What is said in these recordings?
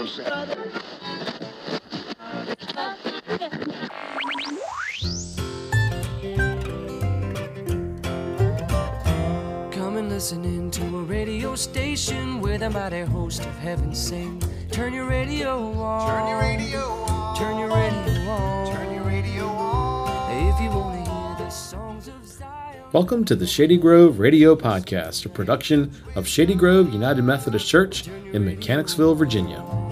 Come and listen in to a radio station where the mighty host of heaven sing. Turn your radio on. Turn your radio on. Turn your radio on. Turn your radio on. If you want to hear the songs of Zion. Welcome to the Shady Grove Radio Podcast, a production of Shady Grove United Methodist Church in Mechanicsville, Virginia.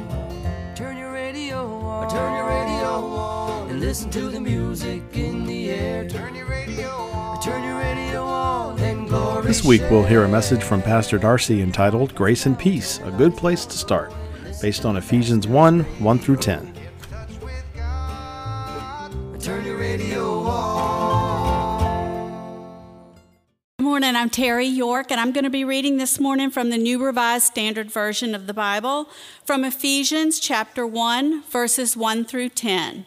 Listen to the music in the air. Turn your radio on. Turn your radio on. And glory This week we'll hear a message from Pastor Darcy entitled Grace and Peace, a good place to start, based on Ephesians 1 1 through 10. Touch with God. Turn your radio on. Good morning. I'm Terry York, and I'm going to be reading this morning from the New Revised Standard Version of the Bible from Ephesians chapter 1, verses 1 through 10.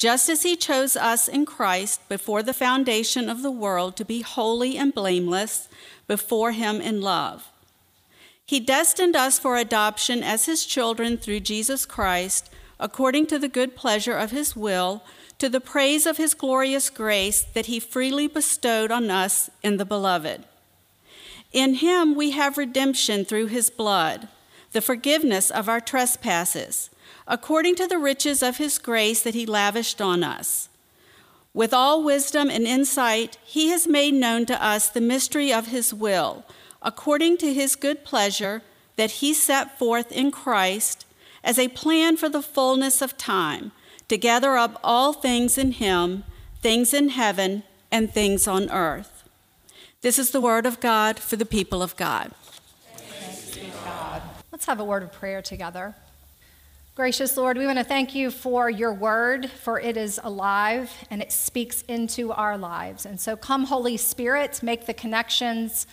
just as he chose us in Christ before the foundation of the world to be holy and blameless before him in love. He destined us for adoption as his children through Jesus Christ, according to the good pleasure of his will, to the praise of his glorious grace that he freely bestowed on us in the beloved. In him we have redemption through his blood, the forgiveness of our trespasses, according to the riches of his grace that he lavished on us. With all wisdom and insight, he has made known to us the mystery of his will, according to his good pleasure that he set forth in Christ as a plan for the fullness of time, to gather up all things in him, things in heaven and things on earth. This is the word of God for the people of God. Let's have a word of prayer together. Gracious Lord, we want to thank you for your word, for it is alive and it speaks into our lives. And so come, Holy Spirit, make the connections,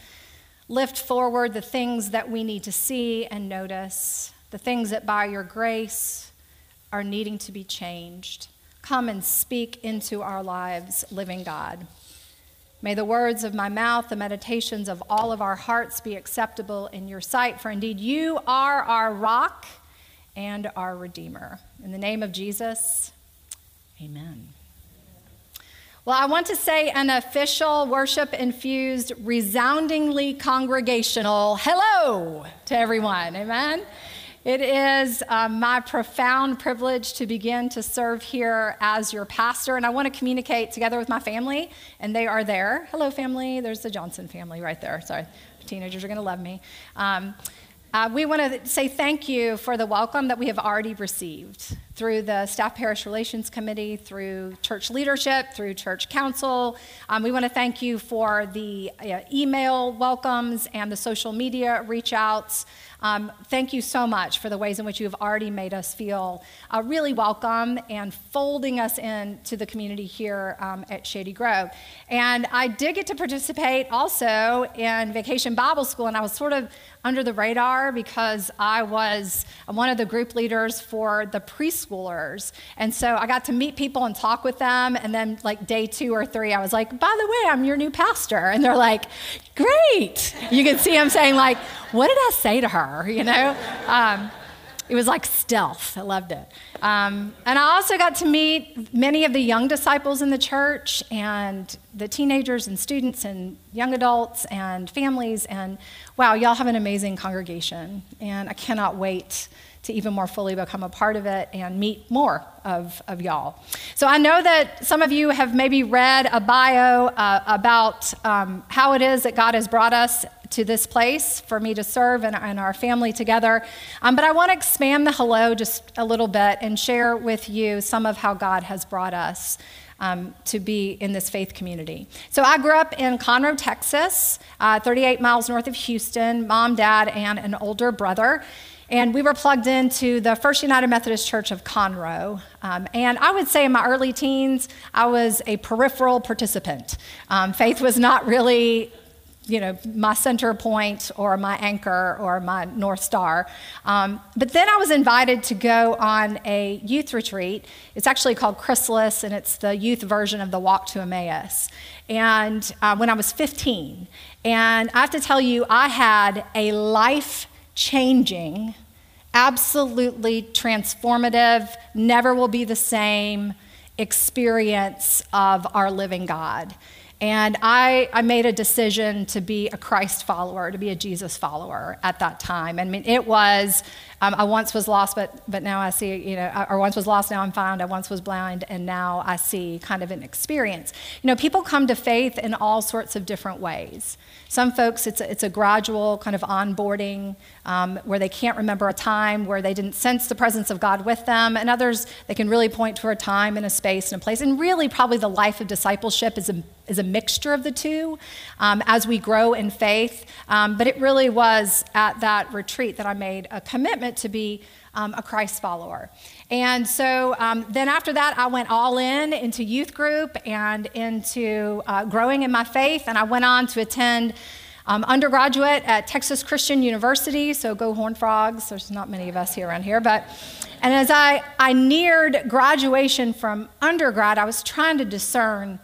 lift forward the things that we need to see and notice, the things that by your grace are needing to be changed. Come and speak into our lives, living God. May the words of my mouth, the meditations of all of our hearts be acceptable in your sight, for indeed you are our rock and our Redeemer. In the name of Jesus, amen. Well, I want to say an official, worship infused, resoundingly congregational hello to everyone. Amen. It is um, my profound privilege to begin to serve here as your pastor, and I want to communicate together with my family, and they are there. Hello, family. There's the Johnson family right there. Sorry, teenagers are going to love me. Um, uh, we want to say thank you for the welcome that we have already received through the Staff Parish Relations Committee, through church leadership, through church council. Um, we want to thank you for the uh, email welcomes and the social media reach outs. Um, thank you so much for the ways in which you have already made us feel uh, really welcome and folding us into the community here um, at Shady Grove. And I did get to participate also in Vacation Bible School, and I was sort of under the radar because I was one of the group leaders for the And so I got to meet people and talk with them. And then, like, day two or three, I was like, by the way, I'm your new pastor. And they're like, great. You can see them saying, like, what did I say to her? You know? Um, it was like stealth. I loved it. Um, and I also got to meet many of the young disciples in the church and the teenagers and students and young adults and families. And wow, y'all have an amazing congregation. And I cannot wait to even more fully become a part of it and meet more of, of y'all. So I know that some of you have maybe read a bio uh, about um, how it is that God has brought us to this place for me to serve and, and our family together. Um, but I want to expand the hello just a little bit and share with you some of how God has brought us. Um, to be in this faith community. So, I grew up in Conroe, Texas, uh, 38 miles north of Houston, mom, dad, and an older brother. And we were plugged into the First United Methodist Church of Conroe. Um, and I would say in my early teens, I was a peripheral participant. Um, faith was not really you know, my center point or my anchor or my North Star. Um, but then I was invited to go on a youth retreat. It's actually called Chrysalis, and it's the youth version of the Walk to Emmaus. And uh, when I was 15, and I have to tell you, I had a life changing, absolutely transformative, never will be the same experience of our living God. And I, I made a decision to be a Christ follower, to be a Jesus follower at that time. I mean, it was, um, I once was lost, but, but now I see, you know, or once was lost, now I'm found. I once was blind, and now I see kind of an experience. You know, people come to faith in all sorts of different ways. Some folks, it's a, it's a gradual kind of onboarding um, where they can't remember a time where they didn't sense the presence of God with them. And others, they can really point to a time and a space and a place. And really, probably the life of discipleship is a, is a mixture of the two um, as we grow in faith. Um, but it really was at that retreat that I made a commitment to be um, a Christ follower. And so um, then after that, I went all in into youth group and into uh, growing in my faith. And I went on to attend um, undergraduate at Texas Christian University. So go Horned Frogs. There's not many of us here around here. But, and as I, I neared graduation from undergrad, I was trying to discern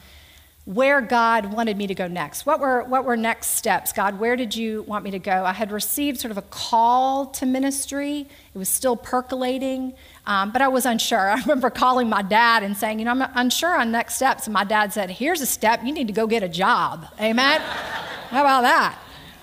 where God wanted me to go next. What were, what were next steps? God, where did you want me to go? I had received sort of a call to ministry. It was still percolating, um, but I was unsure. I remember calling my dad and saying, You know, I'm unsure on next steps. And my dad said, Here's a step. You need to go get a job. Amen? How about that?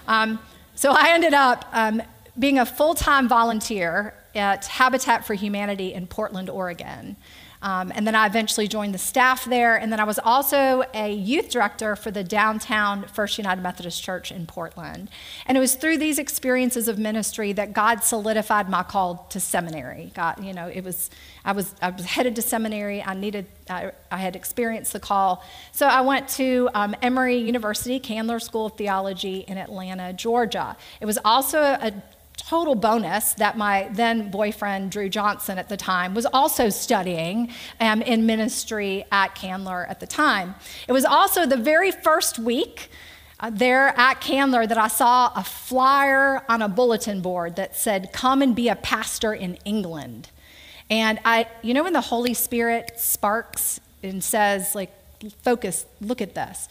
Um, so I ended up um, being a full time volunteer at Habitat for Humanity in Portland, Oregon. Um, and then I eventually joined the staff there. And then I was also a youth director for the downtown First United Methodist Church in Portland. And it was through these experiences of ministry that God solidified my call to seminary. God, you know, it was I was I was headed to seminary. I needed I, I had experienced the call, so I went to um, Emory University, Candler School of Theology in Atlanta, Georgia. It was also a total bonus that my then boyfriend, Drew Johnson, at the time, was also studying um, in ministry at Candler at the time. It was also the very first week uh, there at Candler that I saw a flyer on a bulletin board that said, Come and be a pastor in England. And I, you know, when the Holy Spirit sparks and says, like, focus, look at this.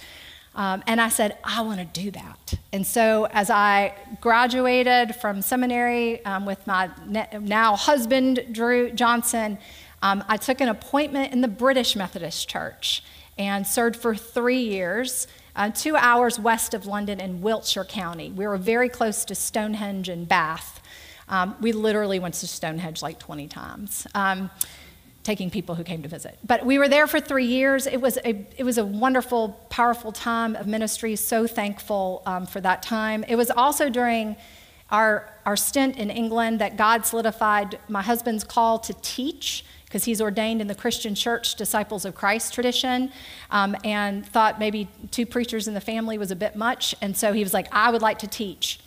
Um, and I said, I want to do that. And so, as I graduated from seminary um, with my now husband, Drew Johnson, um, I took an appointment in the British Methodist Church and served for three years, uh, two hours west of London in Wiltshire County. We were very close to Stonehenge and Bath. Um, we literally went to Stonehenge like 20 times. Taking people who came to visit. But we were there for three years. It was a, it was a wonderful, powerful time of ministry. So thankful um, for that time. It was also during our, our stint in England that God solidified my husband's call to teach because he's ordained in the Christian church, Disciples of Christ tradition, um, and thought maybe two preachers in the family was a bit much. And so he was like, I would like to teach.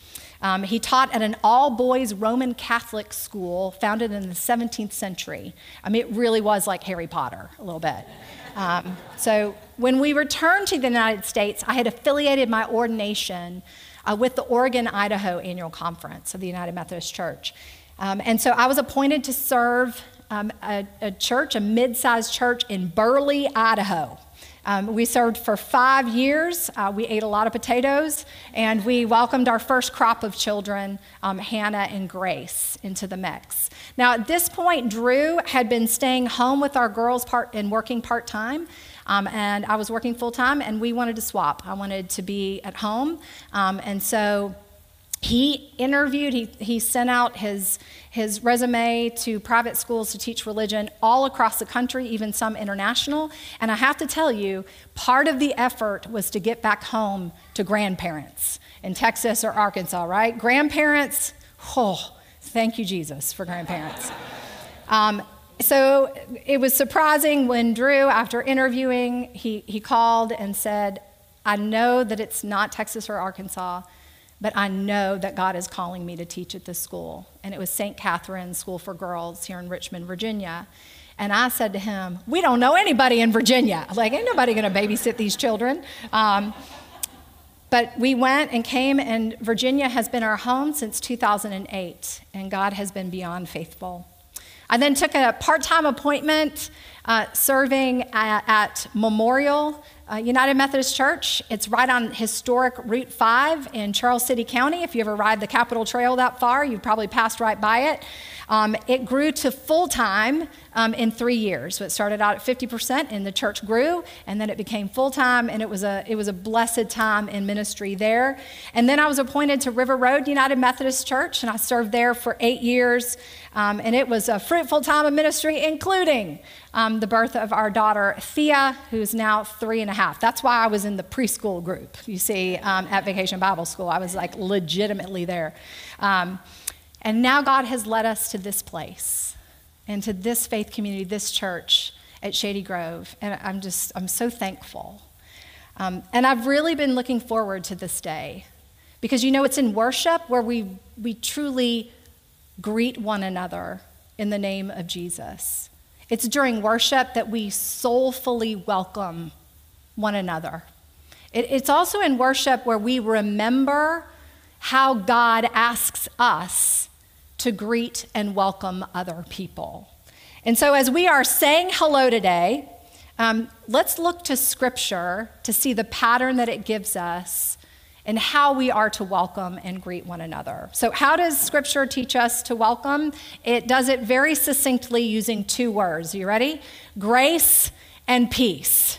Um, he taught at an all boys Roman Catholic school founded in the 17th century. I mean, it really was like Harry Potter a little bit. Um, so when we returned to the United States, I had affiliated my ordination uh, with the Oregon Idaho Annual Conference of the United Methodist Church. Um, and so I was appointed to serve um, a, a church, a mid sized church in Burley, Idaho. Um, we served for five years. Uh, we ate a lot of potatoes, and we welcomed our first crop of children, um, Hannah and Grace, into the mix. Now, at this point, Drew had been staying home with our girls part and working part time. Um, and I was working full time, and we wanted to swap. I wanted to be at home. Um, and so he interviewed, he, he sent out his, his resume to private schools to teach religion all across the country, even some international. And I have to tell you, part of the effort was to get back home to grandparents in Texas or Arkansas, right? Grandparents, oh, thank you, Jesus, for grandparents. Um, so it was surprising when Drew, after interviewing, he, he called and said, I know that it's not Texas or Arkansas but I know that God is calling me to teach at this school. And it was St. Catherine's School for Girls here in Richmond, Virginia. And I said to him, We don't know anybody in Virginia. Like, ain't nobody gonna babysit these children. Um, but we went and came, and Virginia has been our home since 2008, and God has been beyond faithful. I then took a part time appointment uh, serving at, at Memorial uh, United Methodist Church. It's right on historic Route 5 in Charles City County. If you ever ride the Capital Trail that far, you've probably passed right by it. Um, it grew to full time um, in three years. So it started out at 50%, and the church grew, and then it became full time, and it was a it was a blessed time in ministry there. And then I was appointed to River Road United Methodist Church, and I served there for eight years, um, and it was a fruitful time of ministry, including um, the birth of our daughter Thea, who's now three and a half. That's why I was in the preschool group. You see, um, at Vacation Bible School, I was like legitimately there. Um, and now God has led us to this place and to this faith community, this church at Shady Grove. And I'm just, I'm so thankful. Um, and I've really been looking forward to this day because you know it's in worship where we, we truly greet one another in the name of Jesus. It's during worship that we soulfully welcome one another. It, it's also in worship where we remember how God asks us to greet and welcome other people. And so, as we are saying hello today, um, let's look to Scripture to see the pattern that it gives us and how we are to welcome and greet one another. So, how does Scripture teach us to welcome? It does it very succinctly using two words. You ready? Grace and peace.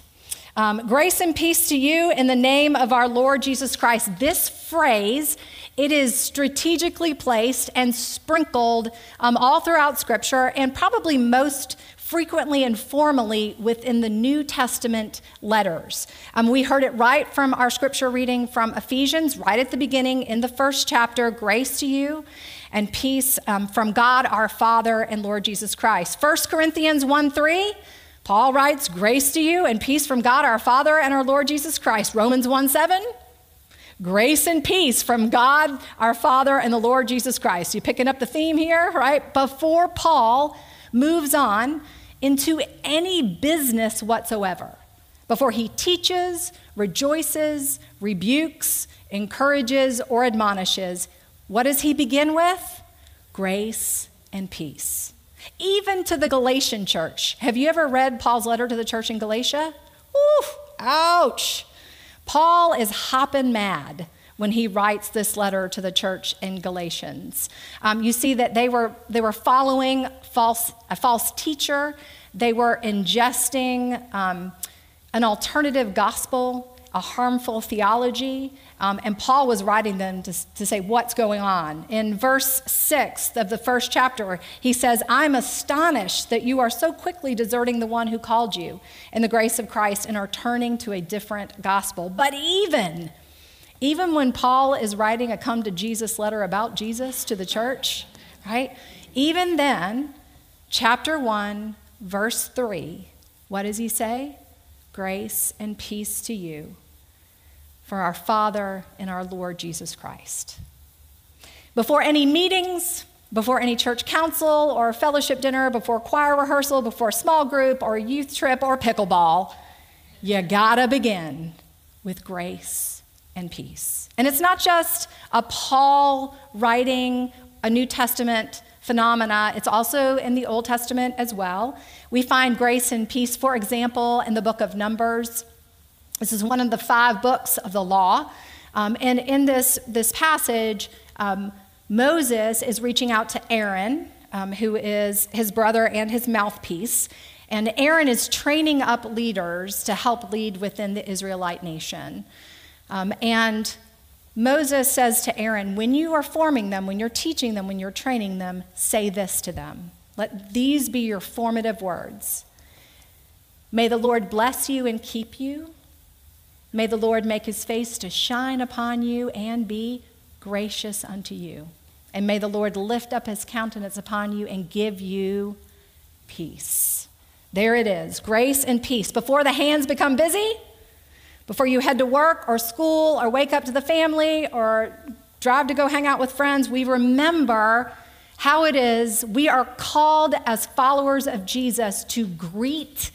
Um, grace and peace to you in the name of our Lord Jesus Christ. This phrase it is strategically placed and sprinkled um, all throughout Scripture, and probably most frequently and formally within the New Testament letters. Um, we heard it right from our scripture reading from Ephesians, right at the beginning in the first chapter grace to you and peace um, from God our Father and Lord Jesus Christ. 1 Corinthians 1 3. Paul writes, Grace to you and peace from God our Father and our Lord Jesus Christ. Romans 1 7, Grace and peace from God our Father and the Lord Jesus Christ. You picking up the theme here, right? Before Paul moves on into any business whatsoever, before he teaches, rejoices, rebukes, encourages, or admonishes, what does he begin with? Grace and peace. Even to the Galatian church. Have you ever read Paul's letter to the church in Galatia? Oof, ouch. Paul is hopping mad when he writes this letter to the church in Galatians. Um, you see that they were, they were following false, a false teacher, they were ingesting um, an alternative gospel, a harmful theology. Um, and Paul was writing them to, to say what's going on. In verse 6 of the first chapter, he says, I'm astonished that you are so quickly deserting the one who called you in the grace of Christ and are turning to a different gospel. But even, even when Paul is writing a come to Jesus letter about Jesus to the church, right? Even then, chapter 1, verse 3, what does he say? Grace and peace to you for our Father and our Lord Jesus Christ. Before any meetings, before any church council or fellowship dinner, before choir rehearsal, before small group or a youth trip or pickleball, you gotta begin with grace and peace. And it's not just a Paul writing a New Testament phenomena, it's also in the Old Testament as well. We find grace and peace, for example, in the book of Numbers. This is one of the five books of the law. Um, and in this, this passage, um, Moses is reaching out to Aaron, um, who is his brother and his mouthpiece. And Aaron is training up leaders to help lead within the Israelite nation. Um, and Moses says to Aaron, when you are forming them, when you're teaching them, when you're training them, say this to them. Let these be your formative words. May the Lord bless you and keep you. May the Lord make his face to shine upon you and be gracious unto you. And may the Lord lift up his countenance upon you and give you peace. There it is grace and peace. Before the hands become busy, before you head to work or school or wake up to the family or drive to go hang out with friends, we remember how it is we are called as followers of Jesus to greet,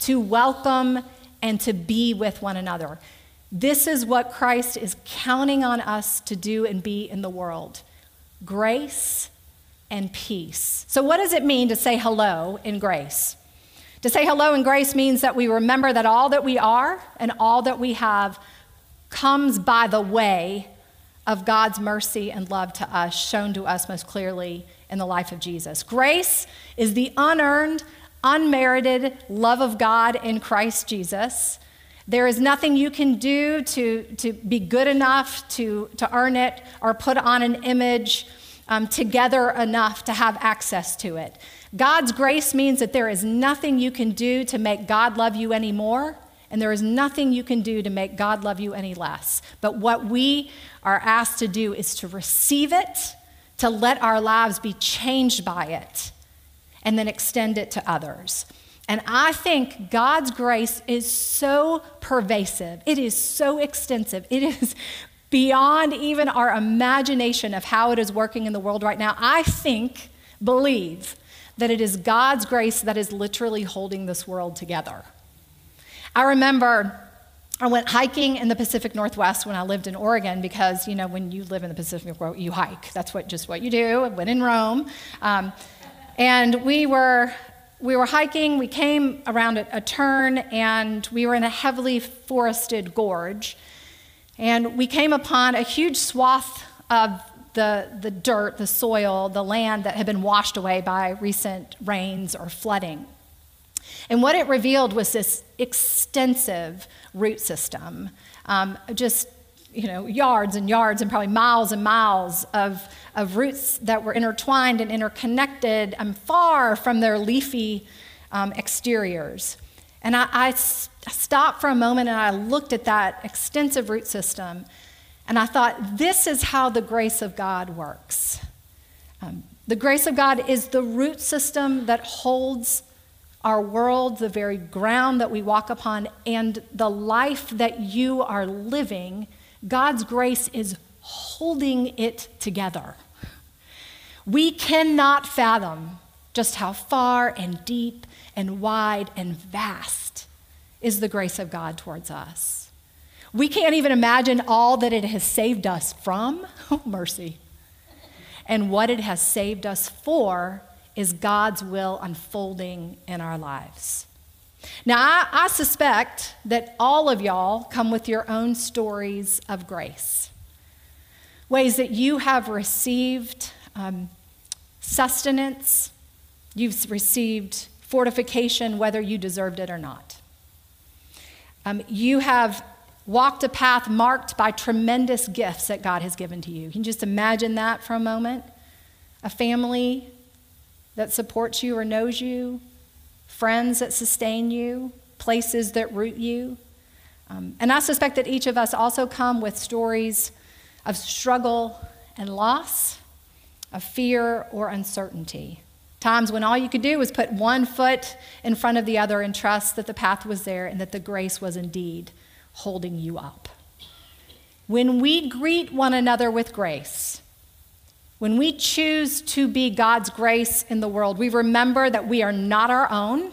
to welcome, and to be with one another. This is what Christ is counting on us to do and be in the world grace and peace. So, what does it mean to say hello in grace? To say hello in grace means that we remember that all that we are and all that we have comes by the way of God's mercy and love to us, shown to us most clearly in the life of Jesus. Grace is the unearned, unmerited love of God in Christ Jesus. There is nothing you can do to, to be good enough to, to earn it or put on an image um, together enough to have access to it. God's grace means that there is nothing you can do to make God love you anymore, and there is nothing you can do to make God love you any less. But what we are asked to do is to receive it, to let our lives be changed by it, and then extend it to others. And I think God's grace is so pervasive, it is so extensive, it is beyond even our imagination of how it is working in the world right now. I think, believe, that it is God's grace that is literally holding this world together. I remember I went hiking in the Pacific Northwest when I lived in Oregon because, you know, when you live in the Pacific Northwest, you hike. That's what, just what you do. I went in Rome. Um, and we were, we were hiking. We came around a, a turn and we were in a heavily forested gorge. And we came upon a huge swath of the, the dirt, the soil, the land that had been washed away by recent rains or flooding. And what it revealed was this extensive root system, um, just you know, yards and yards and probably miles and miles of, of roots that were intertwined and interconnected and far from their leafy um, exteriors. And I, I stopped for a moment and I looked at that extensive root system and I thought, this is how the grace of God works. Um, the grace of God is the root system that holds our world, the very ground that we walk upon, and the life that you are living. God's grace is holding it together. We cannot fathom just how far and deep and wide and vast is the grace of God towards us. We can't even imagine all that it has saved us from. Oh, mercy. And what it has saved us for is God's will unfolding in our lives. Now, I, I, suspect that all of y'all come with your own stories of grace, ways that you have received um, sustenance, you've received fortification, whether you deserved it or not. Um, you have walked a path marked by tremendous gifts that God has given to you. Can you just imagine that for a moment? A family that supports you or knows you, friends that sustain you, places that root you. Um, and I suspect that each of us also come with stories of struggle and loss, of fear or uncertainty. Times when all you could do was put one foot in front of the other and trust that the path was there and that the grace was indeed holding you up. When we greet one another with grace, when we choose to be God's grace in the world, we remember that we are not our own,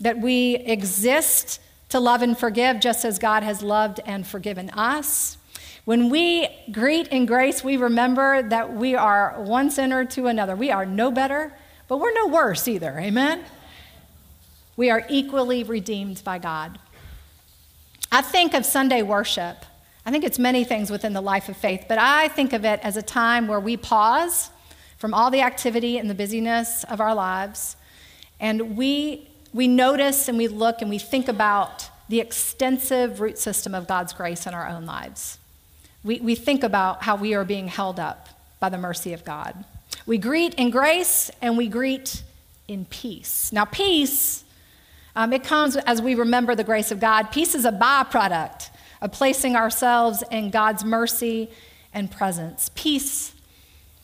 that we exist to love and forgive just as God has loved and forgiven us. When we greet in grace, we remember that we are one sinner to another. We are no better, but we're no worse either. Amen? We are equally redeemed by God. I think of Sunday worship. I think it's many things within the life of faith, but I think of it as a time where we pause from all the activity and the busyness of our lives, and we, we notice and we look and we think about the extensive root system of God's grace in our own lives. We, we think about how we are being held up by the mercy of God. We greet in grace and we greet in peace. Now, peace um, it comes as we remember the grace of God. Peace is a byproduct of placing ourselves in God's mercy and presence. Peace,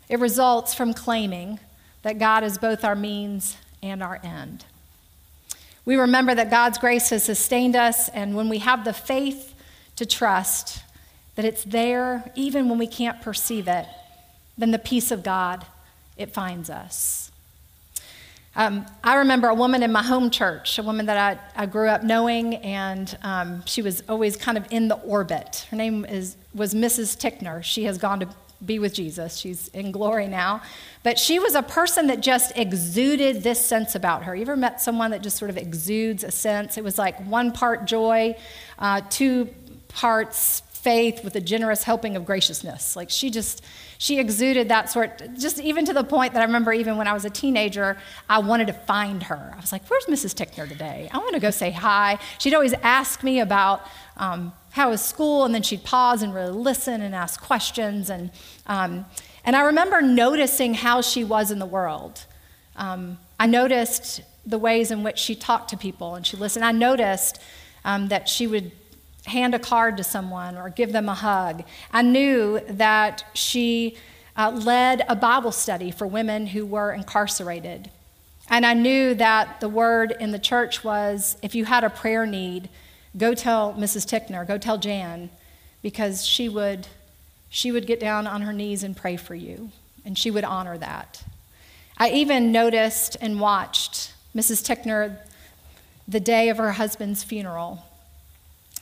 it results from claiming that God is both our means and our end. We remember that God's grace has sustained us, and when we have the faith to trust that it's there even when we can't perceive it, then the peace of God, it finds us. Um, I remember a woman in my home church, a woman that I, I grew up knowing, and um, she was always kind of in the orbit. Her name is, was Mrs. Tickner. She has gone to be with Jesus. She's in glory now. But she was a person that just exuded this sense about her. You ever met someone that just sort of exudes a sense? It was like one part joy, uh, two parts faith with a generous helping of graciousness. Like she just, she exuded that sort, just even to the point that I remember even when I was a teenager, I wanted to find her. I was like, where's Mrs. Tickner today? I want to go say hi. She'd always ask me about um, how was school, and then she'd pause and really listen and ask questions. And, um, and I remember noticing how she was in the world. Um, I noticed the ways in which she talked to people and she listened. I noticed um, that she would hand a card to someone or give them a hug. I knew that she uh, led a Bible study for women who were incarcerated. And I knew that the word in the church was if you had a prayer need, go tell Mrs. Tickner, go tell Jan, because she would, she would get down on her knees and pray for you, and she would honor that. I even noticed and watched Mrs. Tickner the day of her husband's funeral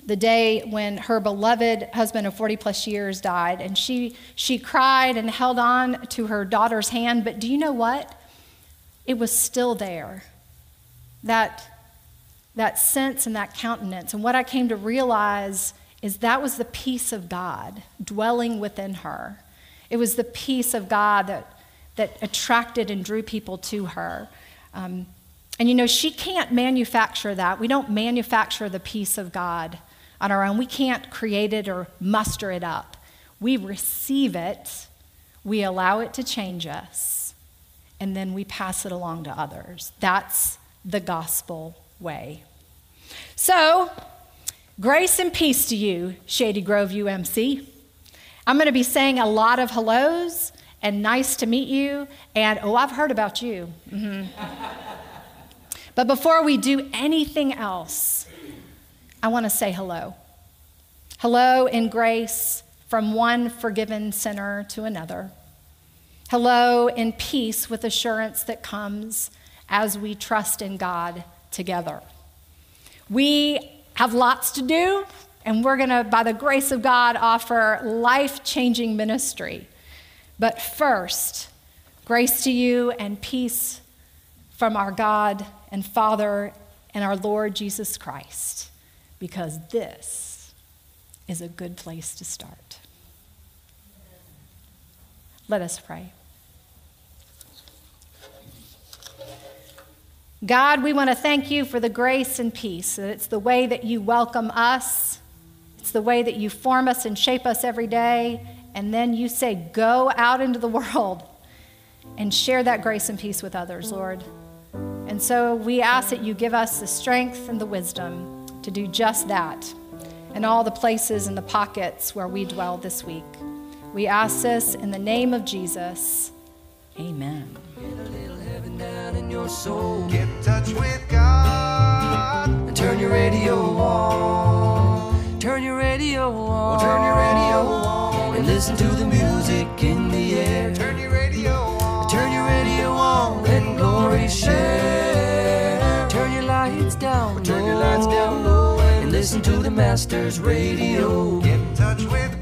the day when her beloved husband of 40 plus years died. And she, she cried and held on to her daughter's hand. But do you know what? It was still there. That, that sense and that countenance. And what I came to realize is that was the peace of God dwelling within her. It was the peace of God that, that attracted and drew people to her. Um, and you know, she can't manufacture that. We don't manufacture the peace of God on our own. We can't create it or muster it up. We receive it, we allow it to change us, and then we pass it along to others. That's the gospel way. So, grace and peace to you, Shady Grove UMC. I'm going to be saying a lot of hellos and nice to meet you, and oh, I've heard about you. Mm-hmm. but before we do anything else, I want to say hello. Hello in grace from one forgiven sinner to another. Hello in peace with assurance that comes as we trust in God together. We have lots to do, and we're going to, by the grace of God, offer life changing ministry. But first, grace to you and peace from our God and Father and our Lord Jesus Christ because this is a good place to start. Let us pray. God, we want to thank you for the grace and peace. That it's the way that you welcome us, it's the way that you form us and shape us every day. And then you say, go out into the world and share that grace and peace with others, Lord. And so we ask that you give us the strength and the wisdom to do just that in all the places and the pockets where we dwell this week. We ask this in the name of Jesus. Amen. Get in touch with God. And turn your radio on. Turn your radio on. Turn your radio on. And listen to the music in the air. Turn your radio on. Turn your radio on. Let glory share. Listen to the Master's radio. Get in touch with